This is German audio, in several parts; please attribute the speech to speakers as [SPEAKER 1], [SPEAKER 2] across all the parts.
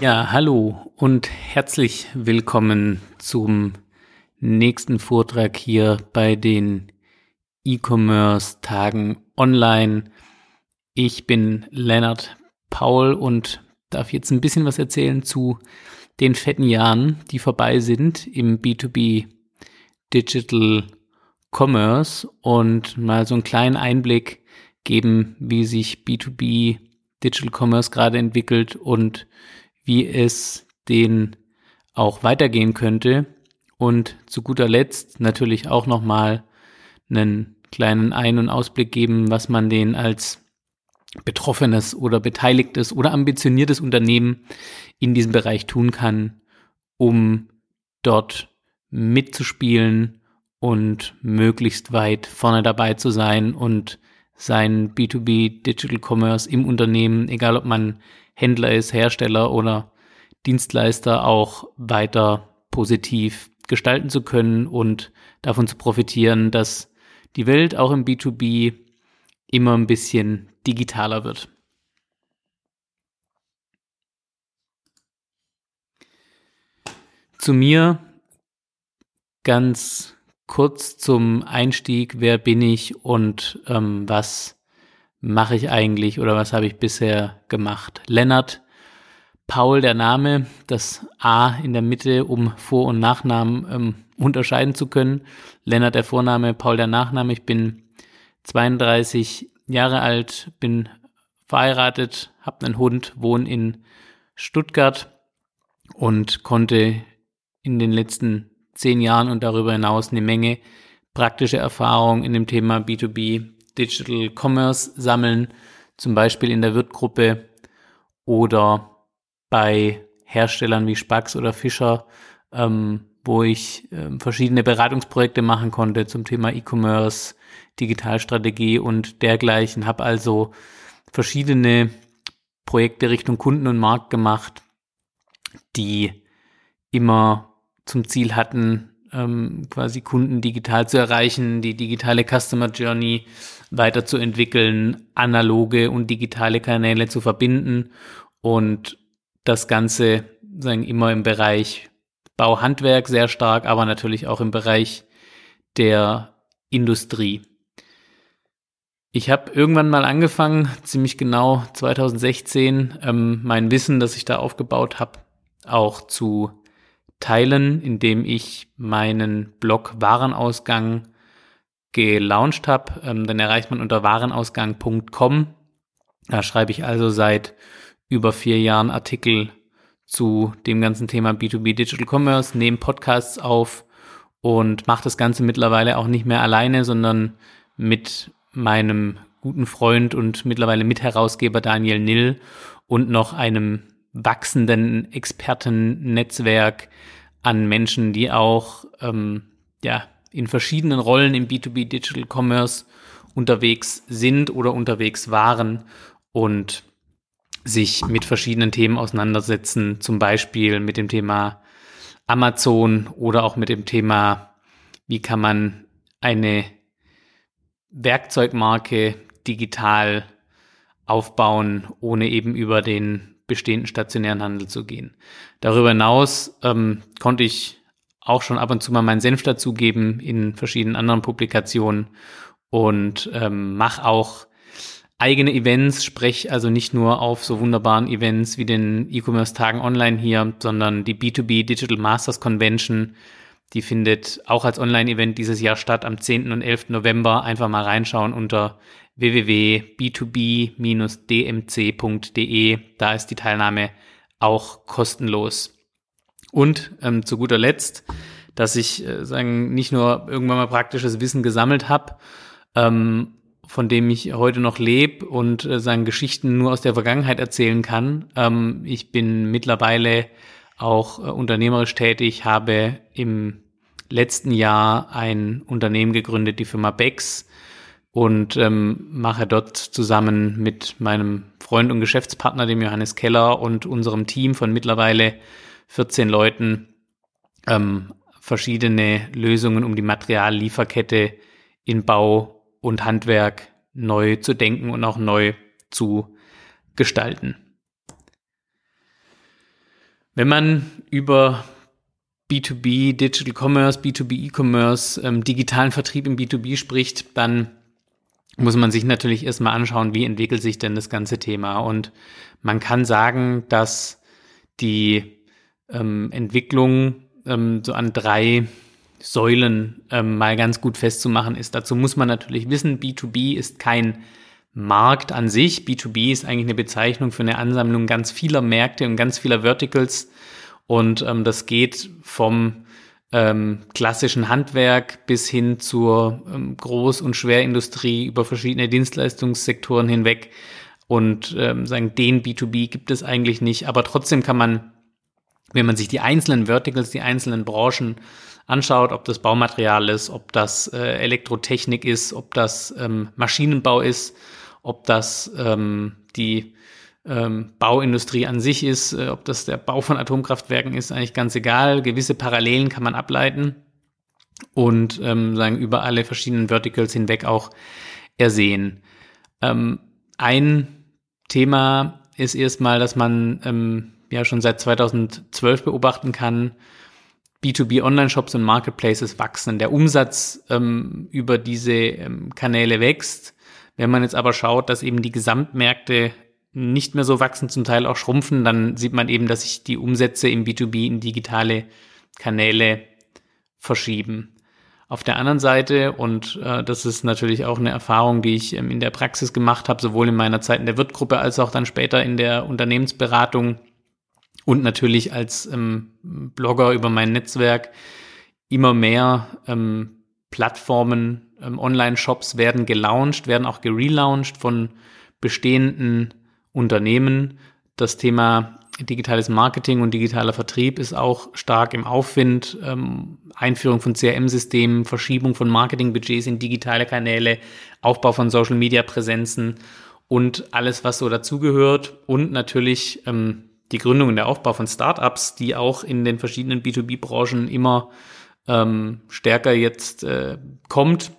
[SPEAKER 1] Ja, hallo und herzlich willkommen zum nächsten Vortrag hier bei den E-Commerce-Tagen online. Ich bin Lennart Paul und darf jetzt ein bisschen was erzählen zu den fetten Jahren, die vorbei sind im B2B Digital Commerce und mal so einen kleinen Einblick geben, wie sich B2B Digital Commerce gerade entwickelt und wie es den auch weitergehen könnte. Und zu guter Letzt natürlich auch nochmal einen kleinen Ein- und Ausblick geben, was man den als betroffenes oder beteiligtes oder ambitioniertes Unternehmen in diesem Bereich tun kann, um dort mitzuspielen und möglichst weit vorne dabei zu sein und sein B2B Digital Commerce im Unternehmen, egal ob man Händler ist, Hersteller oder Dienstleister, auch weiter positiv gestalten zu können und davon zu profitieren, dass die Welt auch im B2B immer ein bisschen digitaler wird. Zu mir ganz kurz zum Einstieg, wer bin ich und ähm, was mache ich eigentlich oder was habe ich bisher gemacht. Lennart Paul der Name, das A in der Mitte, um Vor- und Nachnamen ähm, unterscheiden zu können. Lennart der Vorname, Paul der Nachname. Ich bin 32 Jahre alt, bin verheiratet, habe einen Hund, wohne in Stuttgart und konnte in den letzten zehn Jahren und darüber hinaus eine Menge praktische Erfahrung in dem Thema B2B Digital Commerce sammeln, zum Beispiel in der Wirtgruppe oder bei Herstellern wie Spax oder Fischer, ähm, wo ich ähm, verschiedene Beratungsprojekte machen konnte zum Thema E-Commerce, Digitalstrategie und dergleichen. Habe also verschiedene Projekte Richtung Kunden und Markt gemacht, die immer zum Ziel hatten, ähm, quasi Kunden digital zu erreichen, die digitale Customer Journey weiterzuentwickeln, analoge und digitale Kanäle zu verbinden und das Ganze sagen immer im Bereich Bauhandwerk sehr stark, aber natürlich auch im Bereich der Industrie. Ich habe irgendwann mal angefangen, ziemlich genau 2016, ähm, mein Wissen, das ich da aufgebaut habe, auch zu teilen, indem ich meinen Blog Warenausgang gelauncht habe. Ähm, den erreicht man unter warenausgang.com. Da schreibe ich also seit über vier Jahren Artikel zu dem ganzen Thema B2B Digital Commerce, nehme Podcasts auf und mache das Ganze mittlerweile auch nicht mehr alleine, sondern mit meinem guten Freund und mittlerweile Mitherausgeber Daniel Nill und noch einem wachsenden Expertennetzwerk an Menschen, die auch ähm, ja, in verschiedenen Rollen im B2B Digital Commerce unterwegs sind oder unterwegs waren und sich mit verschiedenen Themen auseinandersetzen, zum Beispiel mit dem Thema Amazon oder auch mit dem Thema, wie kann man eine Werkzeugmarke digital aufbauen, ohne eben über den bestehenden stationären Handel zu gehen. Darüber hinaus ähm, konnte ich auch schon ab und zu mal meinen Senf dazugeben in verschiedenen anderen Publikationen und ähm, mache auch eigene Events, sprech also nicht nur auf so wunderbaren Events wie den E-Commerce-Tagen online hier, sondern die B2B Digital Masters Convention, die findet auch als Online-Event dieses Jahr statt am 10. und 11. November. Einfach mal reinschauen unter www.b2b-dmc.de. Da ist die Teilnahme auch kostenlos. Und ähm, zu guter Letzt, dass ich äh, sagen nicht nur irgendwann mal praktisches Wissen gesammelt habe, ähm, von dem ich heute noch lebe und äh, sagen Geschichten nur aus der Vergangenheit erzählen kann. Ähm, ich bin mittlerweile auch äh, unternehmerisch tätig, habe im letzten Jahr ein Unternehmen gegründet, die Firma Bex, und ähm, mache dort zusammen mit meinem Freund und Geschäftspartner, dem Johannes Keller und unserem Team von mittlerweile 14 Leuten ähm, verschiedene Lösungen, um die Materiallieferkette in Bau und Handwerk neu zu denken und auch neu zu gestalten. Wenn man über B2B, Digital Commerce, B2B E-Commerce, ähm, digitalen Vertrieb im B2B spricht, dann muss man sich natürlich erstmal anschauen, wie entwickelt sich denn das ganze Thema. Und man kann sagen, dass die ähm, Entwicklung ähm, so an drei Säulen ähm, mal ganz gut festzumachen ist. Dazu muss man natürlich wissen, B2B ist kein Markt an sich. B2B ist eigentlich eine Bezeichnung für eine Ansammlung ganz vieler Märkte und ganz vieler Verticals. Und ähm, das geht vom ähm, klassischen Handwerk bis hin zur ähm, Groß- und Schwerindustrie über verschiedene Dienstleistungssektoren hinweg. Und ähm, sagen, den B2B gibt es eigentlich nicht. Aber trotzdem kann man, wenn man sich die einzelnen Verticals, die einzelnen Branchen anschaut, ob das Baumaterial ist, ob das äh, Elektrotechnik ist, ob das ähm, Maschinenbau ist, ob das ähm, die ähm, Bauindustrie an sich ist, äh, ob das der Bau von Atomkraftwerken ist, eigentlich ganz egal. Gewisse Parallelen kann man ableiten und ähm, sagen über alle verschiedenen Verticals hinweg auch ersehen. Ähm, ein Thema ist erstmal, dass man ähm, ja schon seit 2012 beobachten kann, B2B Online-Shops und Marketplaces wachsen. Der Umsatz ähm, über diese ähm, Kanäle wächst. Wenn man jetzt aber schaut, dass eben die Gesamtmärkte nicht mehr so wachsen, zum Teil auch schrumpfen, dann sieht man eben, dass sich die Umsätze im B2B in digitale Kanäle verschieben. Auf der anderen Seite, und äh, das ist natürlich auch eine Erfahrung, die ich ähm, in der Praxis gemacht habe, sowohl in meiner Zeit in der Wirtgruppe als auch dann später in der Unternehmensberatung und natürlich als ähm, Blogger über mein Netzwerk, immer mehr ähm, Plattformen, ähm, Online-Shops werden gelauncht, werden auch gerelauncht von bestehenden Unternehmen. Das Thema digitales Marketing und digitaler Vertrieb ist auch stark im Aufwind. Ähm, Einführung von CRM-Systemen, Verschiebung von Marketingbudgets in digitale Kanäle, Aufbau von Social-Media-Präsenzen und alles, was so dazugehört. Und natürlich ähm, die Gründung und der Aufbau von Startups, die auch in den verschiedenen B2B-Branchen immer ähm, stärker jetzt äh, kommt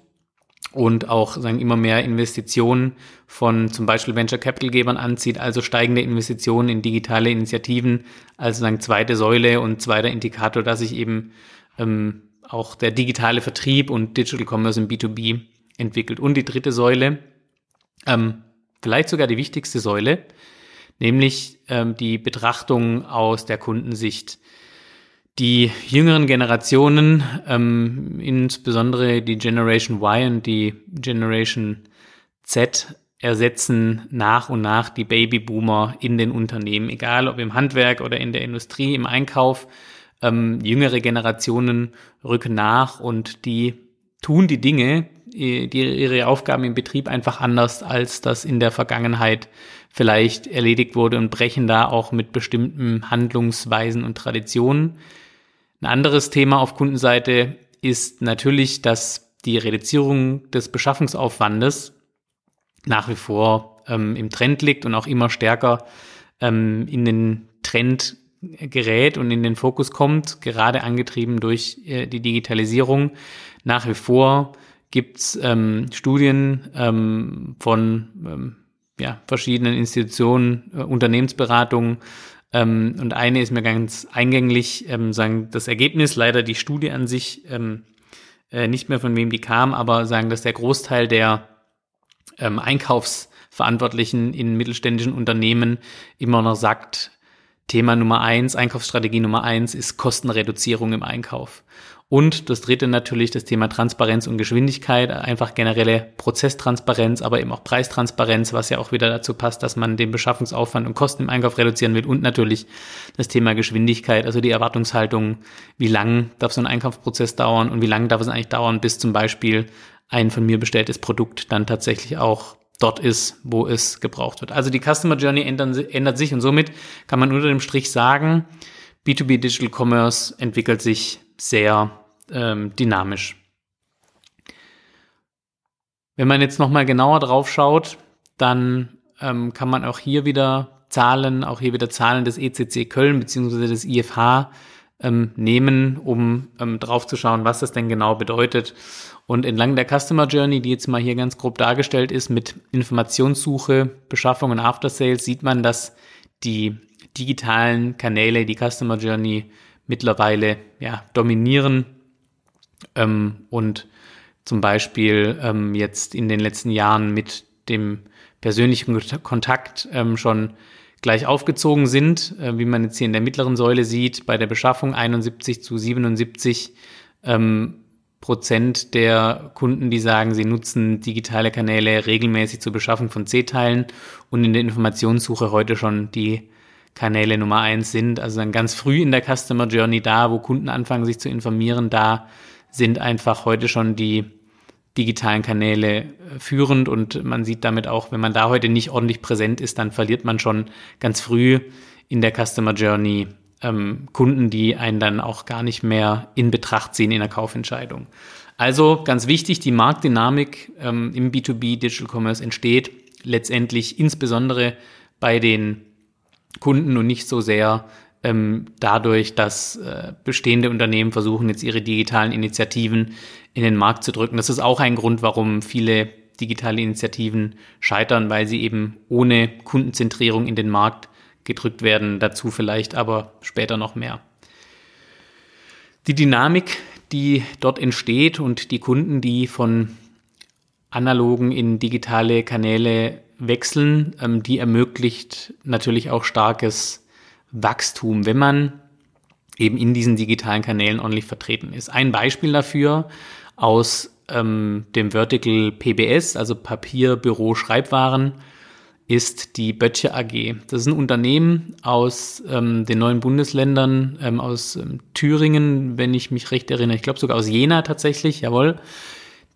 [SPEAKER 1] und auch sagen immer mehr Investitionen von zum Beispiel Venture Capital Gebern anzieht, also steigende Investitionen in digitale Initiativen, also sagen zweite Säule und zweiter Indikator, dass sich eben ähm, auch der digitale Vertrieb und Digital Commerce im B2B entwickelt. Und die dritte Säule, ähm, vielleicht sogar die wichtigste Säule, nämlich ähm, die Betrachtung aus der Kundensicht. Die jüngeren Generationen, ähm, insbesondere die Generation Y und die Generation Z, ersetzen nach und nach die Babyboomer in den Unternehmen, egal ob im Handwerk oder in der Industrie, im Einkauf. Ähm, jüngere Generationen rücken nach und die tun die Dinge, die, ihre Aufgaben im Betrieb einfach anders, als das in der Vergangenheit vielleicht erledigt wurde und brechen da auch mit bestimmten Handlungsweisen und Traditionen. Ein anderes Thema auf Kundenseite ist natürlich, dass die Reduzierung des Beschaffungsaufwandes nach wie vor ähm, im Trend liegt und auch immer stärker ähm, in den Trend gerät und in den Fokus kommt, gerade angetrieben durch äh, die Digitalisierung. Nach wie vor gibt's ähm, Studien ähm, von ähm, ja, verschiedenen Institutionen, äh, Unternehmensberatungen, ähm, und eine ist mir ganz eingänglich, ähm, sagen, das Ergebnis, leider die Studie an sich, ähm, äh, nicht mehr von wem die kam, aber sagen, dass der Großteil der ähm, Einkaufsverantwortlichen in mittelständischen Unternehmen immer noch sagt, Thema Nummer eins, Einkaufsstrategie Nummer eins ist Kostenreduzierung im Einkauf. Und das dritte natürlich das Thema Transparenz und Geschwindigkeit, einfach generelle Prozesstransparenz, aber eben auch Preistransparenz, was ja auch wieder dazu passt, dass man den Beschaffungsaufwand und Kosten im Einkauf reduzieren will. Und natürlich das Thema Geschwindigkeit, also die Erwartungshaltung, wie lang darf so ein Einkaufsprozess dauern und wie lange darf es eigentlich dauern, bis zum Beispiel ein von mir bestelltes Produkt dann tatsächlich auch dort ist, wo es gebraucht wird. Also die Customer Journey ändert sich und somit kann man unter dem Strich sagen, B2B Digital Commerce entwickelt sich sehr ähm, dynamisch. Wenn man jetzt nochmal genauer drauf schaut, dann ähm, kann man auch hier wieder Zahlen, auch hier wieder Zahlen des ECC Köln bzw. des IFH ähm, nehmen, um ähm, drauf zu schauen, was das denn genau bedeutet. Und entlang der Customer Journey, die jetzt mal hier ganz grob dargestellt ist, mit Informationssuche, Beschaffung und After Sales, sieht man, dass die digitalen Kanäle, die Customer Journey mittlerweile ja, dominieren. Ähm, und zum Beispiel ähm, jetzt in den letzten Jahren mit dem persönlichen Kontakt ähm, schon gleich aufgezogen sind, äh, wie man jetzt hier in der mittleren Säule sieht, bei der Beschaffung 71 zu 77 ähm, Prozent der Kunden, die sagen, sie nutzen digitale Kanäle regelmäßig zur Beschaffung von C-Teilen und in der Informationssuche heute schon die Kanäle Nummer eins sind. Also dann ganz früh in der Customer Journey da, wo Kunden anfangen, sich zu informieren, da sind einfach heute schon die digitalen Kanäle äh, führend und man sieht damit auch, wenn man da heute nicht ordentlich präsent ist, dann verliert man schon ganz früh in der Customer Journey ähm, Kunden, die einen dann auch gar nicht mehr in Betracht ziehen in der Kaufentscheidung. Also ganz wichtig, die Marktdynamik ähm, im B2B Digital Commerce entsteht letztendlich insbesondere bei den Kunden und nicht so sehr ähm, dadurch, dass äh, bestehende Unternehmen versuchen, jetzt ihre digitalen Initiativen in den Markt zu drücken. Das ist auch ein Grund, warum viele digitale Initiativen scheitern, weil sie eben ohne Kundenzentrierung in den Markt gedrückt werden. Dazu vielleicht aber später noch mehr. Die Dynamik, die dort entsteht und die Kunden, die von analogen in digitale Kanäle wechseln, ähm, die ermöglicht natürlich auch starkes Wachstum, wenn man eben in diesen digitalen Kanälen ordentlich vertreten ist. Ein Beispiel dafür aus ähm, dem Vertical PBS, also Papier, Büro, Schreibwaren, ist die Böttcher AG. Das ist ein Unternehmen aus ähm, den neuen Bundesländern, ähm, aus ähm, Thüringen, wenn ich mich recht erinnere. Ich glaube sogar aus Jena tatsächlich, jawohl.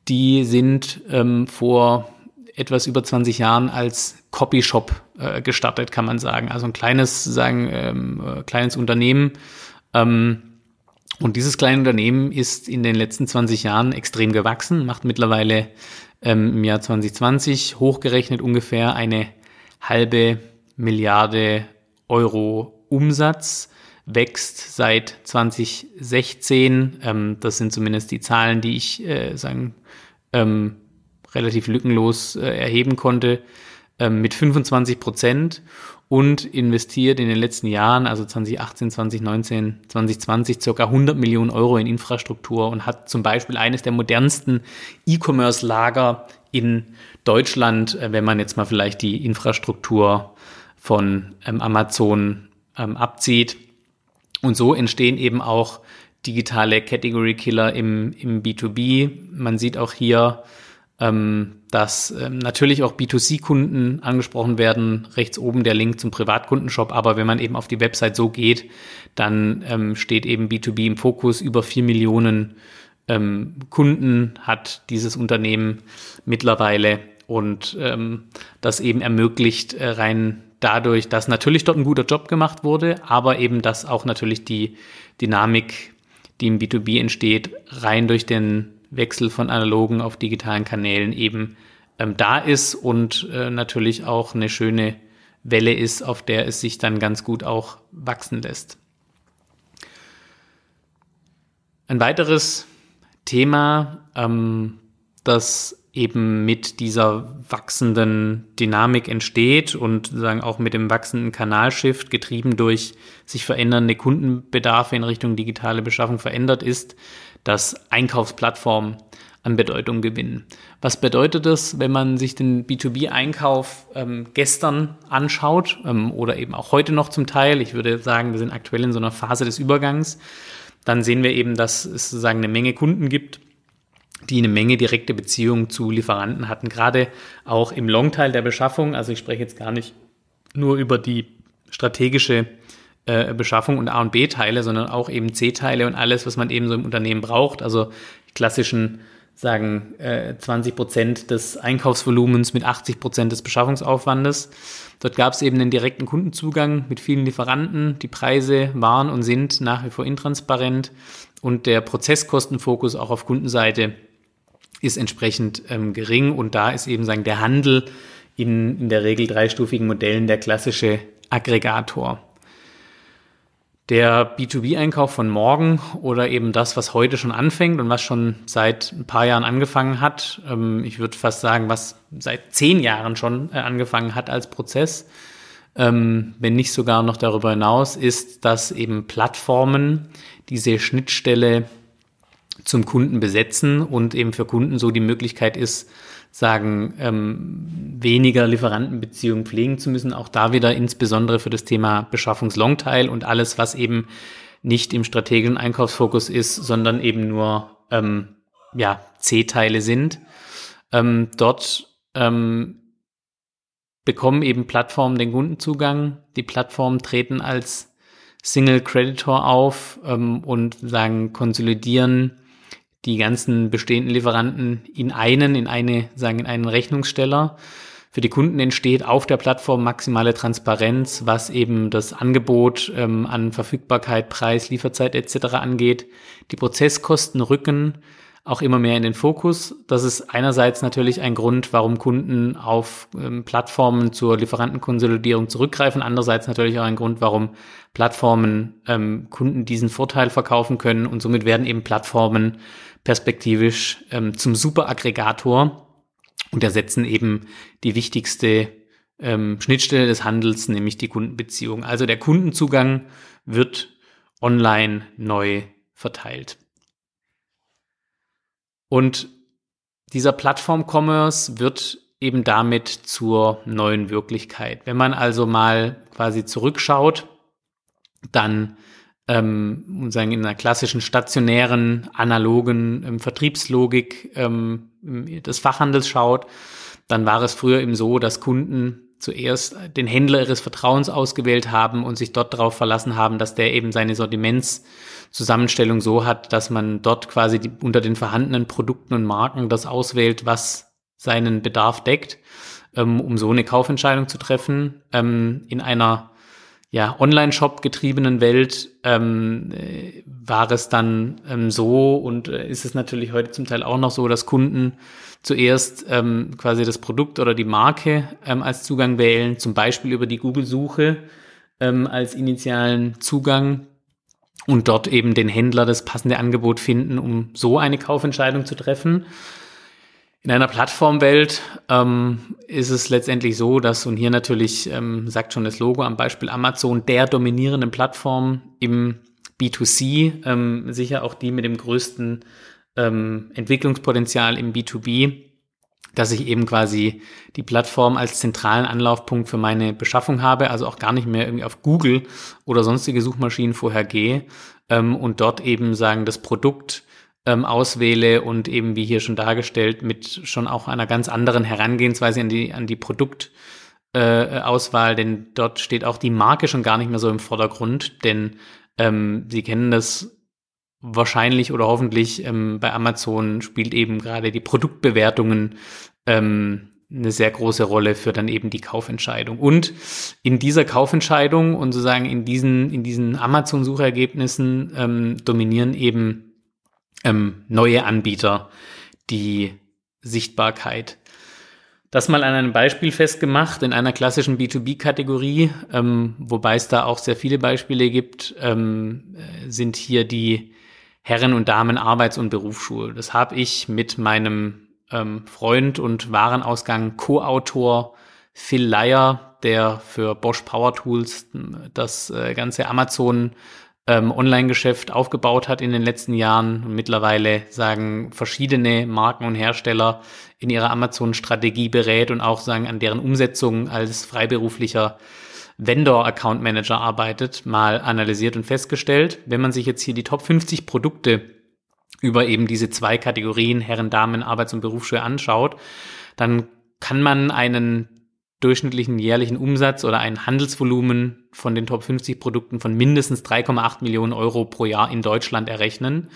[SPEAKER 1] Die sind ähm, vor etwas über 20 Jahren als Copyshop äh, gestartet, kann man sagen. Also ein kleines, sagen, ähm, äh, kleines Unternehmen. Ähm, und dieses kleine Unternehmen ist in den letzten 20 Jahren extrem gewachsen, macht mittlerweile ähm, im Jahr 2020 hochgerechnet ungefähr eine halbe Milliarde Euro Umsatz, wächst seit 2016. Ähm, das sind zumindest die Zahlen, die ich äh, sagen, ähm, relativ lückenlos äh, erheben konnte, ähm, mit 25 Prozent und investiert in den letzten Jahren, also 2018, 2019, 2020, circa 100 Millionen Euro in Infrastruktur und hat zum Beispiel eines der modernsten E-Commerce-Lager in Deutschland, äh, wenn man jetzt mal vielleicht die Infrastruktur von ähm, Amazon ähm, abzieht. Und so entstehen eben auch digitale Category Killer im, im B2B. Man sieht auch hier ähm, dass ähm, natürlich auch B2C-Kunden angesprochen werden. Rechts oben der Link zum Privatkundenshop. Aber wenn man eben auf die Website so geht, dann ähm, steht eben B2B im Fokus. Über vier Millionen ähm, Kunden hat dieses Unternehmen mittlerweile und ähm, das eben ermöglicht äh, rein dadurch, dass natürlich dort ein guter Job gemacht wurde, aber eben, dass auch natürlich die Dynamik, die im B2B entsteht, rein durch den Wechsel von analogen auf digitalen Kanälen eben ähm, da ist und äh, natürlich auch eine schöne Welle ist, auf der es sich dann ganz gut auch wachsen lässt. Ein weiteres Thema, ähm, das eben mit dieser wachsenden Dynamik entsteht und sagen auch mit dem wachsenden Kanalshift getrieben durch sich verändernde Kundenbedarfe in Richtung digitale Beschaffung verändert ist, dass Einkaufsplattformen an Bedeutung gewinnen. Was bedeutet das, wenn man sich den B2B-Einkauf ähm, gestern anschaut ähm, oder eben auch heute noch zum Teil? Ich würde sagen, wir sind aktuell in so einer Phase des Übergangs. Dann sehen wir eben, dass es sozusagen eine Menge Kunden gibt, die eine Menge direkte Beziehungen zu Lieferanten hatten, gerade auch im Longteil der Beschaffung. Also ich spreche jetzt gar nicht nur über die strategische äh, Beschaffung und A- und B-Teile, sondern auch eben C-Teile und alles, was man eben so im Unternehmen braucht. Also die klassischen sagen äh, 20 Prozent des Einkaufsvolumens mit 80 Prozent des Beschaffungsaufwandes. Dort gab es eben einen direkten Kundenzugang mit vielen Lieferanten. Die Preise waren und sind nach wie vor intransparent und der Prozesskostenfokus auch auf Kundenseite ist entsprechend ähm, gering und da ist eben sagen der Handel in, in der Regel dreistufigen Modellen der klassische Aggregator der B2B-Einkauf von morgen oder eben das, was heute schon anfängt und was schon seit ein paar Jahren angefangen hat, ähm, ich würde fast sagen, was seit zehn Jahren schon äh, angefangen hat als Prozess, ähm, wenn nicht sogar noch darüber hinaus, ist, dass eben Plattformen diese Schnittstelle zum Kunden besetzen und eben für Kunden so die Möglichkeit ist, sagen, ähm, weniger Lieferantenbeziehungen pflegen zu müssen. Auch da wieder insbesondere für das Thema Beschaffungslongteil und alles, was eben nicht im strategischen Einkaufsfokus ist, sondern eben nur ähm, ja, C-Teile sind. Ähm, dort ähm, bekommen eben Plattformen den Kundenzugang. Die Plattformen treten als Single Creditor auf ähm, und sagen, konsolidieren die ganzen bestehenden Lieferanten in einen, in eine, sagen, in einen Rechnungssteller. Für die Kunden entsteht auf der Plattform maximale Transparenz, was eben das Angebot ähm, an Verfügbarkeit, Preis, Lieferzeit etc. angeht. Die Prozesskosten rücken auch immer mehr in den Fokus. Das ist einerseits natürlich ein Grund, warum Kunden auf ähm, Plattformen zur Lieferantenkonsolidierung zurückgreifen. Andererseits natürlich auch ein Grund, warum Plattformen ähm, Kunden diesen Vorteil verkaufen können. Und somit werden eben Plattformen perspektivisch ähm, zum Superaggregator und ersetzen eben die wichtigste ähm, Schnittstelle des Handels, nämlich die Kundenbeziehung. Also der Kundenzugang wird online neu verteilt. Und dieser Plattform-Commerce wird eben damit zur neuen Wirklichkeit. Wenn man also mal quasi zurückschaut, dann ähm, sagen in einer klassischen stationären, analogen ähm, Vertriebslogik ähm, des Fachhandels schaut, dann war es früher eben so, dass Kunden zuerst den Händler ihres Vertrauens ausgewählt haben und sich dort darauf verlassen haben, dass der eben seine Sortiments Zusammenstellung so hat, dass man dort quasi die, unter den vorhandenen Produkten und Marken das auswählt, was seinen Bedarf deckt, ähm, um so eine Kaufentscheidung zu treffen. Ähm, in einer ja, Online-Shop getriebenen Welt ähm, äh, war es dann ähm, so und äh, ist es natürlich heute zum Teil auch noch so, dass Kunden zuerst ähm, quasi das Produkt oder die Marke ähm, als Zugang wählen, zum Beispiel über die Google-Suche ähm, als initialen Zugang und dort eben den Händler das passende Angebot finden, um so eine Kaufentscheidung zu treffen. In einer Plattformwelt ähm, ist es letztendlich so, dass, und hier natürlich ähm, sagt schon das Logo am Beispiel Amazon, der dominierenden Plattform im B2C, ähm, sicher auch die mit dem größten ähm, Entwicklungspotenzial im B2B, dass ich eben quasi die Plattform als zentralen Anlaufpunkt für meine Beschaffung habe, also auch gar nicht mehr irgendwie auf Google oder sonstige Suchmaschinen vorher gehe ähm, und dort eben sagen, das Produkt ähm, auswähle und eben wie hier schon dargestellt mit schon auch einer ganz anderen Herangehensweise an die an die Produktauswahl, äh, denn dort steht auch die Marke schon gar nicht mehr so im Vordergrund, denn ähm, Sie kennen das wahrscheinlich oder hoffentlich ähm, bei Amazon spielt eben gerade die Produktbewertungen ähm, eine sehr große Rolle für dann eben die Kaufentscheidung. Und in dieser Kaufentscheidung und sozusagen in diesen, in diesen Amazon-Suchergebnissen ähm, dominieren eben ähm, neue Anbieter die Sichtbarkeit. Das mal an einem Beispiel festgemacht in einer klassischen B2B-Kategorie, ähm, wobei es da auch sehr viele Beispiele gibt, ähm, äh, sind hier die Herren- und Damen Arbeits- und Berufsschule. Das habe ich mit meinem ähm, Freund und Warenausgang Co-Autor Phil Leier, der für Bosch Power Tools das äh, ganze Amazon ähm, Online-Geschäft aufgebaut hat in den letzten Jahren. Und mittlerweile sagen verschiedene Marken und Hersteller in ihrer Amazon-Strategie berät und auch sagen an deren Umsetzung als freiberuflicher Vendor Account Manager arbeitet, mal analysiert und festgestellt. Wenn man sich jetzt hier die Top 50 Produkte über eben diese zwei Kategorien Herren, Damen, Arbeits- und Berufsschule anschaut, dann kann man einen durchschnittlichen jährlichen Umsatz oder ein Handelsvolumen von den Top 50 Produkten von mindestens 3,8 Millionen Euro pro Jahr in Deutschland errechnen.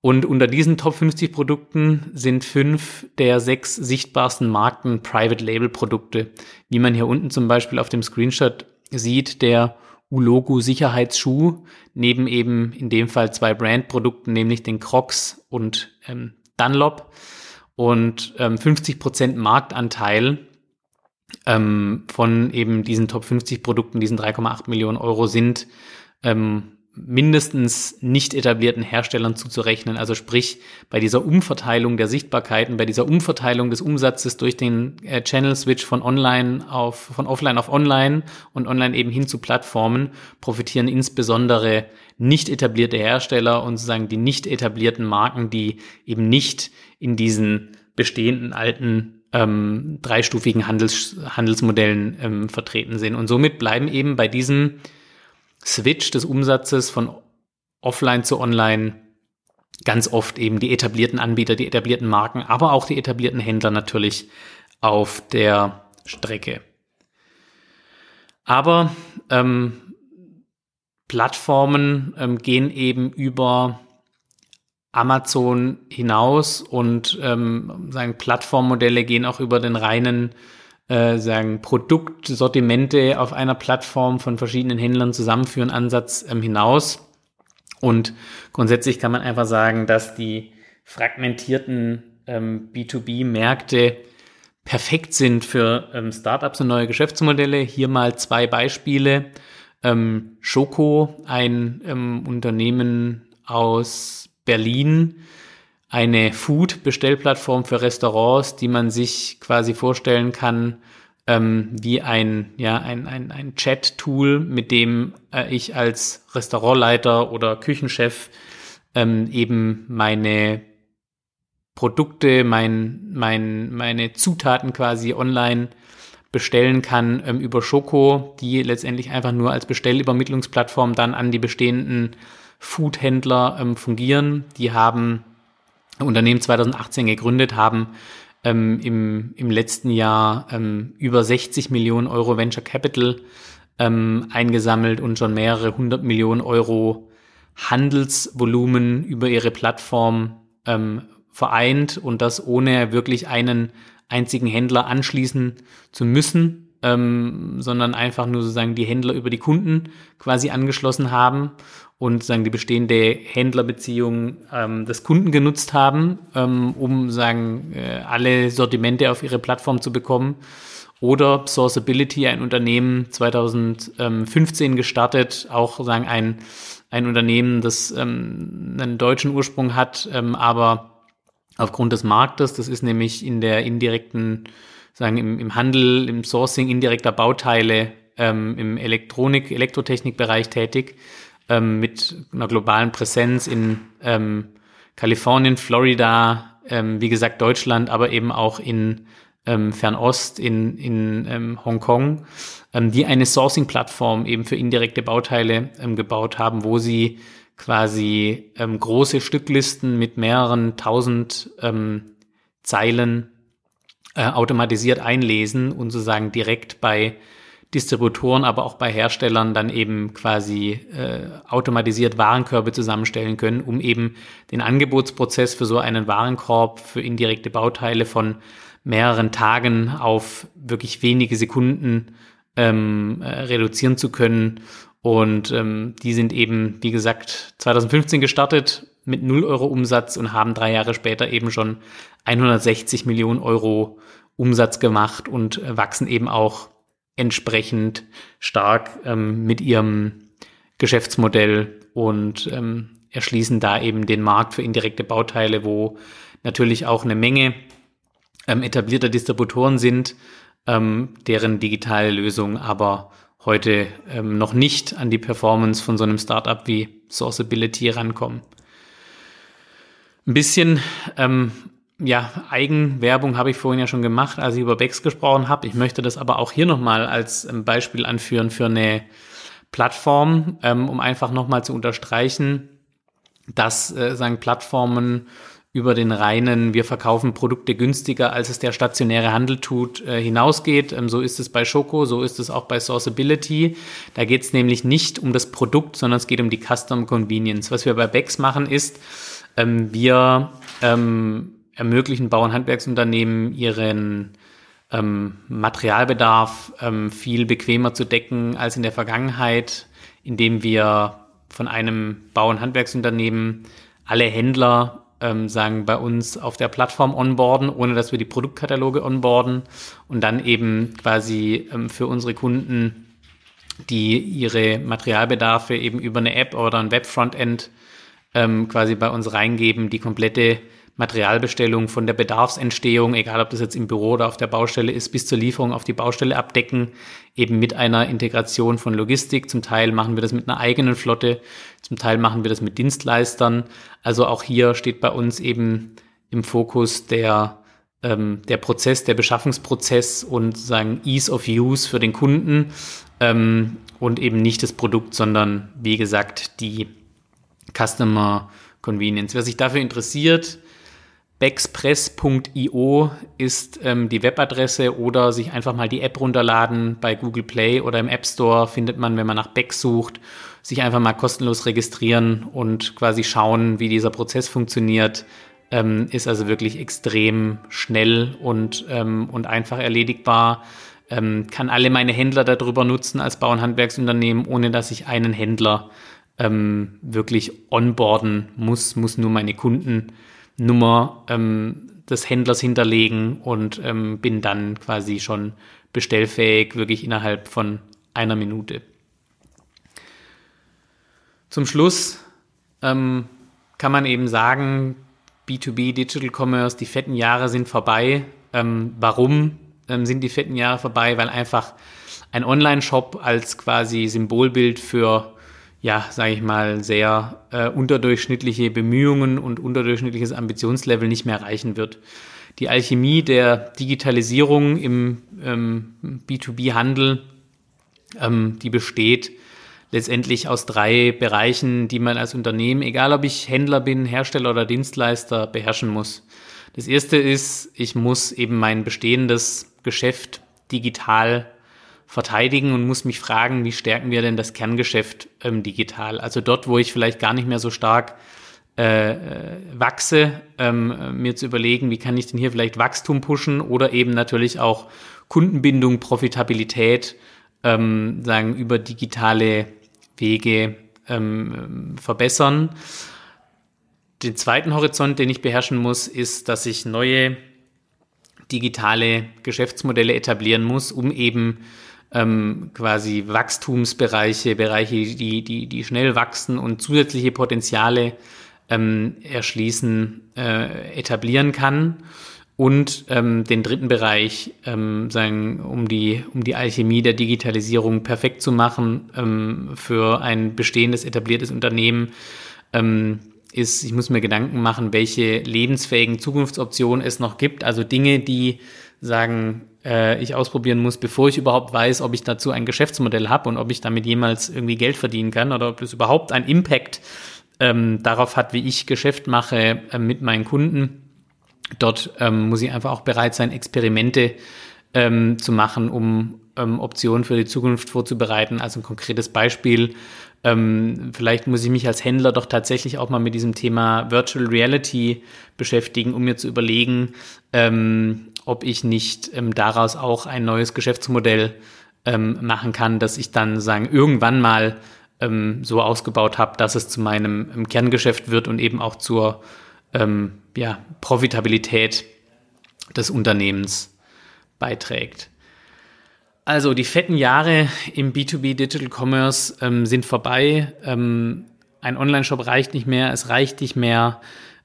[SPEAKER 1] Und unter diesen Top 50 Produkten sind fünf der sechs sichtbarsten Marken Private Label Produkte. Wie man hier unten zum Beispiel auf dem Screenshot sieht, der Ulogo Sicherheitsschuh, neben eben in dem Fall zwei Brandprodukten, nämlich den Crocs und ähm, Dunlop. Und ähm, 50 Prozent Marktanteil ähm, von eben diesen Top 50 Produkten, diesen 3,8 Millionen Euro sind ähm, mindestens nicht etablierten Herstellern zuzurechnen. Also sprich, bei dieser Umverteilung der Sichtbarkeiten, bei dieser Umverteilung des Umsatzes durch den äh, Channel Switch von online auf, von offline auf online und online eben hin zu Plattformen profitieren insbesondere nicht etablierte Hersteller und sozusagen die nicht etablierten Marken, die eben nicht in diesen bestehenden alten ähm, dreistufigen Handels, Handelsmodellen ähm, vertreten sind. Und somit bleiben eben bei diesem Switch des Umsatzes von offline zu online ganz oft eben die etablierten Anbieter, die etablierten Marken, aber auch die etablierten Händler natürlich auf der Strecke. Aber ähm, Plattformen ähm, gehen eben über Amazon hinaus und ähm, sagen Plattformmodelle gehen auch über den reinen äh, sagen Produktsortimente auf einer Plattform von verschiedenen Händlern zusammenführen Ansatz ähm, hinaus. Und grundsätzlich kann man einfach sagen, dass die fragmentierten ähm, B2B-Märkte perfekt sind für ähm, Startups und neue Geschäftsmodelle. Hier mal zwei Beispiele. Ähm, Schoko, ein ähm, Unternehmen aus Berlin, eine Food-Bestellplattform für Restaurants, die man sich quasi vorstellen kann, ähm, wie ein, ja, ein, ein, ein Chat-Tool, mit dem äh, ich als Restaurantleiter oder Küchenchef ähm, eben meine Produkte, mein, mein, meine Zutaten quasi online bestellen kann ähm, über Schoko, die letztendlich einfach nur als Bestellübermittlungsplattform dann an die bestehenden Foodhändler ähm, fungieren. Die haben Unternehmen 2018 gegründet, haben ähm, im, im letzten Jahr ähm, über 60 Millionen Euro Venture Capital ähm, eingesammelt und schon mehrere hundert Millionen Euro Handelsvolumen über ihre Plattform ähm, vereint und das ohne wirklich einen einzigen Händler anschließen zu müssen, ähm, sondern einfach nur sozusagen die Händler über die Kunden quasi angeschlossen haben und sagen die bestehende Händlerbeziehung ähm, des Kunden genutzt haben, ähm, um sagen äh, alle Sortimente auf ihre Plattform zu bekommen. Oder Sourceability, ein Unternehmen 2015 gestartet, auch sagen ein ein Unternehmen, das ähm, einen deutschen Ursprung hat, ähm, aber aufgrund des Marktes, das ist nämlich in der indirekten, sagen im, im Handel, im Sourcing indirekter Bauteile, ähm, im Elektronik, Elektrotechnikbereich tätig, ähm, mit einer globalen Präsenz in ähm, Kalifornien, Florida, ähm, wie gesagt Deutschland, aber eben auch in ähm, Fernost, in, in ähm, Hongkong, die eine Sourcing-Plattform eben für indirekte Bauteile gebaut haben, wo sie quasi große Stücklisten mit mehreren tausend Zeilen äh, automatisiert einlesen und sozusagen direkt bei Distributoren, aber auch bei Herstellern dann eben quasi äh, automatisiert Warenkörbe zusammenstellen können, um eben den Angebotsprozess für so einen Warenkorb für indirekte Bauteile von mehreren Tagen auf wirklich wenige Sekunden ähm, äh, reduzieren zu können. Und ähm, die sind eben, wie gesagt, 2015 gestartet mit 0 Euro Umsatz und haben drei Jahre später eben schon 160 Millionen Euro Umsatz gemacht und äh, wachsen eben auch entsprechend stark ähm, mit ihrem Geschäftsmodell und ähm, erschließen da eben den Markt für indirekte Bauteile, wo natürlich auch eine Menge ähm, etablierter Distributoren sind, ähm, deren digitale Lösungen aber heute ähm, noch nicht an die Performance von so einem Startup wie Sourceability rankommen. Ein bisschen ähm, ja, Eigenwerbung habe ich vorhin ja schon gemacht, als ich über Bex gesprochen habe. Ich möchte das aber auch hier nochmal als ähm, Beispiel anführen für eine Plattform, ähm, um einfach nochmal zu unterstreichen, dass äh, sagen Plattformen über den reinen, wir verkaufen Produkte günstiger, als es der stationäre Handel tut, äh, hinausgeht. Ähm, so ist es bei Schoko, so ist es auch bei Sourceability. Da geht es nämlich nicht um das Produkt, sondern es geht um die Custom Convenience. Was wir bei Bex machen ist, ähm, wir ähm, ermöglichen Bauernhandwerksunternehmen ihren ähm, Materialbedarf ähm, viel bequemer zu decken als in der Vergangenheit, indem wir von einem Bauernhandwerksunternehmen alle Händler ähm, sagen bei uns auf der Plattform onboarden, ohne dass wir die Produktkataloge onboarden und dann eben quasi ähm, für unsere Kunden die ihre Materialbedarfe eben über eine App oder ein Web-Frontend ähm, quasi bei uns reingeben, die komplette Materialbestellung von der Bedarfsentstehung, egal ob das jetzt im Büro oder auf der Baustelle ist, bis zur Lieferung auf die Baustelle abdecken, eben mit einer Integration von Logistik. Zum Teil machen wir das mit einer eigenen Flotte, zum Teil machen wir das mit Dienstleistern. Also auch hier steht bei uns eben im Fokus der, ähm, der Prozess, der Beschaffungsprozess und sagen Ease of Use für den Kunden ähm, und eben nicht das Produkt, sondern wie gesagt die Customer Convenience. Wer sich dafür interessiert, Backspress.io ist ähm, die Webadresse oder sich einfach mal die App runterladen bei Google Play oder im App Store findet man, wenn man nach Back sucht, sich einfach mal kostenlos registrieren und quasi schauen, wie dieser Prozess funktioniert. Ähm, ist also wirklich extrem schnell und, ähm, und einfach erledigbar. Ähm, kann alle meine Händler darüber nutzen als Bau- und Handwerksunternehmen, ohne dass ich einen Händler ähm, wirklich onboarden muss, muss nur meine Kundennummer ähm, des Händlers hinterlegen und ähm, bin dann quasi schon bestellfähig, wirklich innerhalb von einer Minute. Zum Schluss ähm, kann man eben sagen, B2B Digital Commerce, die fetten Jahre sind vorbei. Ähm, warum ähm, sind die fetten Jahre vorbei? Weil einfach ein Online-Shop als quasi Symbolbild für ja, sage ich mal, sehr äh, unterdurchschnittliche Bemühungen und unterdurchschnittliches Ambitionslevel nicht mehr erreichen wird. Die Alchemie der Digitalisierung im ähm, B2B-Handel, ähm, die besteht letztendlich aus drei Bereichen, die man als Unternehmen, egal ob ich Händler bin, Hersteller oder Dienstleister, beherrschen muss. Das erste ist, ich muss eben mein bestehendes Geschäft digital verteidigen und muss mich fragen, wie stärken wir denn das Kerngeschäft ähm, digital? Also dort, wo ich vielleicht gar nicht mehr so stark äh, äh, wachse, ähm, mir zu überlegen, wie kann ich denn hier vielleicht Wachstum pushen oder eben natürlich auch Kundenbindung, Profitabilität ähm, sagen über digitale Wege ähm, verbessern. Den zweiten Horizont, den ich beherrschen muss, ist, dass ich neue digitale Geschäftsmodelle etablieren muss, um eben ähm, quasi Wachstumsbereiche, Bereiche, die, die, die schnell wachsen und zusätzliche Potenziale ähm, erschließen, äh, etablieren kann. Und ähm, den dritten Bereich, ähm, sagen, um die, um die Alchemie der Digitalisierung perfekt zu machen ähm, für ein bestehendes, etabliertes Unternehmen, ähm, ist, ich muss mir Gedanken machen, welche lebensfähigen Zukunftsoptionen es noch gibt. Also Dinge, die sagen, äh, ich ausprobieren muss, bevor ich überhaupt weiß, ob ich dazu ein Geschäftsmodell habe und ob ich damit jemals irgendwie Geld verdienen kann oder ob es überhaupt einen Impact ähm, darauf hat, wie ich Geschäft mache äh, mit meinen Kunden. Dort ähm, muss ich einfach auch bereit sein, Experimente ähm, zu machen, um ähm, Optionen für die Zukunft vorzubereiten. Also ein konkretes Beispiel. Ähm, vielleicht muss ich mich als Händler doch tatsächlich auch mal mit diesem Thema Virtual Reality beschäftigen, um mir zu überlegen, ähm, ob ich nicht ähm, daraus auch ein neues Geschäftsmodell ähm, machen kann, dass ich dann sagen irgendwann mal ähm, so ausgebaut habe, dass es zu meinem ähm, Kerngeschäft wird und eben auch zur ähm, ja, Profitabilität des Unternehmens beiträgt. Also die fetten Jahre im B2B Digital Commerce ähm, sind vorbei. ein Online-Shop reicht nicht mehr, es reicht nicht mehr,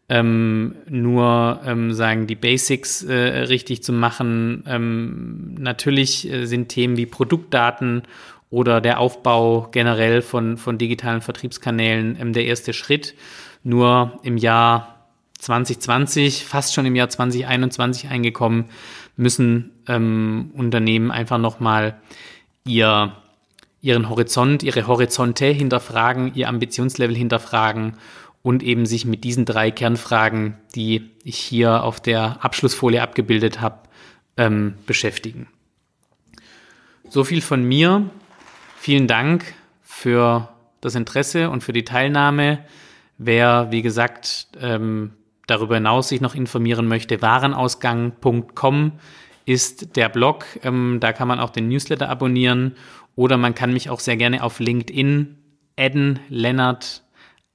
[SPEAKER 1] ähm, nur ähm, sagen die Basics äh, richtig zu machen. Ähm, natürlich äh, sind Themen wie Produktdaten oder der Aufbau generell von, von digitalen Vertriebskanälen ähm, der erste Schritt. Nur im Jahr 2020, fast schon im Jahr 2021 eingekommen, müssen ähm, Unternehmen einfach nochmal ihr ihren Horizont, ihre Horizonte hinterfragen, ihr Ambitionslevel hinterfragen und eben sich mit diesen drei Kernfragen, die ich hier auf der Abschlussfolie abgebildet habe, ähm, beschäftigen. So viel von mir. Vielen Dank für das Interesse und für die Teilnahme. Wer, wie gesagt, ähm, darüber hinaus sich noch informieren möchte, warenausgang.com ist der Blog. Ähm, da kann man auch den Newsletter abonnieren oder man kann mich auch sehr gerne auf LinkedIn adden, Lennart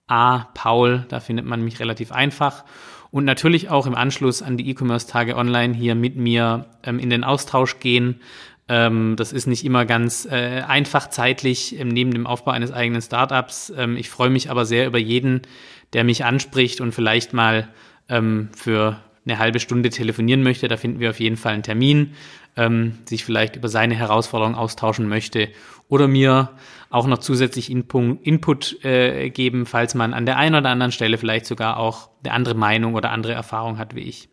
[SPEAKER 1] A. Paul, da findet man mich relativ einfach. Und natürlich auch im Anschluss an die E-Commerce-Tage online hier mit mir ähm, in den Austausch gehen. Ähm, das ist nicht immer ganz äh, einfach zeitlich ähm, neben dem Aufbau eines eigenen Startups. Ähm, ich freue mich aber sehr über jeden, der mich anspricht und vielleicht mal ähm, für eine halbe Stunde telefonieren möchte. Da finden wir auf jeden Fall einen Termin, ähm, sich vielleicht über seine Herausforderungen austauschen möchte oder mir auch noch zusätzlich Input, Input äh, geben, falls man an der einen oder anderen Stelle vielleicht sogar auch eine andere Meinung oder andere Erfahrung hat wie ich.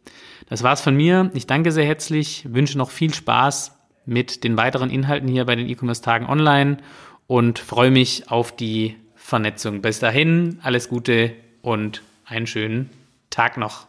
[SPEAKER 1] Das war's von mir. Ich danke sehr herzlich, wünsche noch viel Spaß mit den weiteren Inhalten hier bei den E-Commerce-Tagen online und freue mich auf die Vernetzung. Bis dahin, alles Gute und einen schönen Tag noch.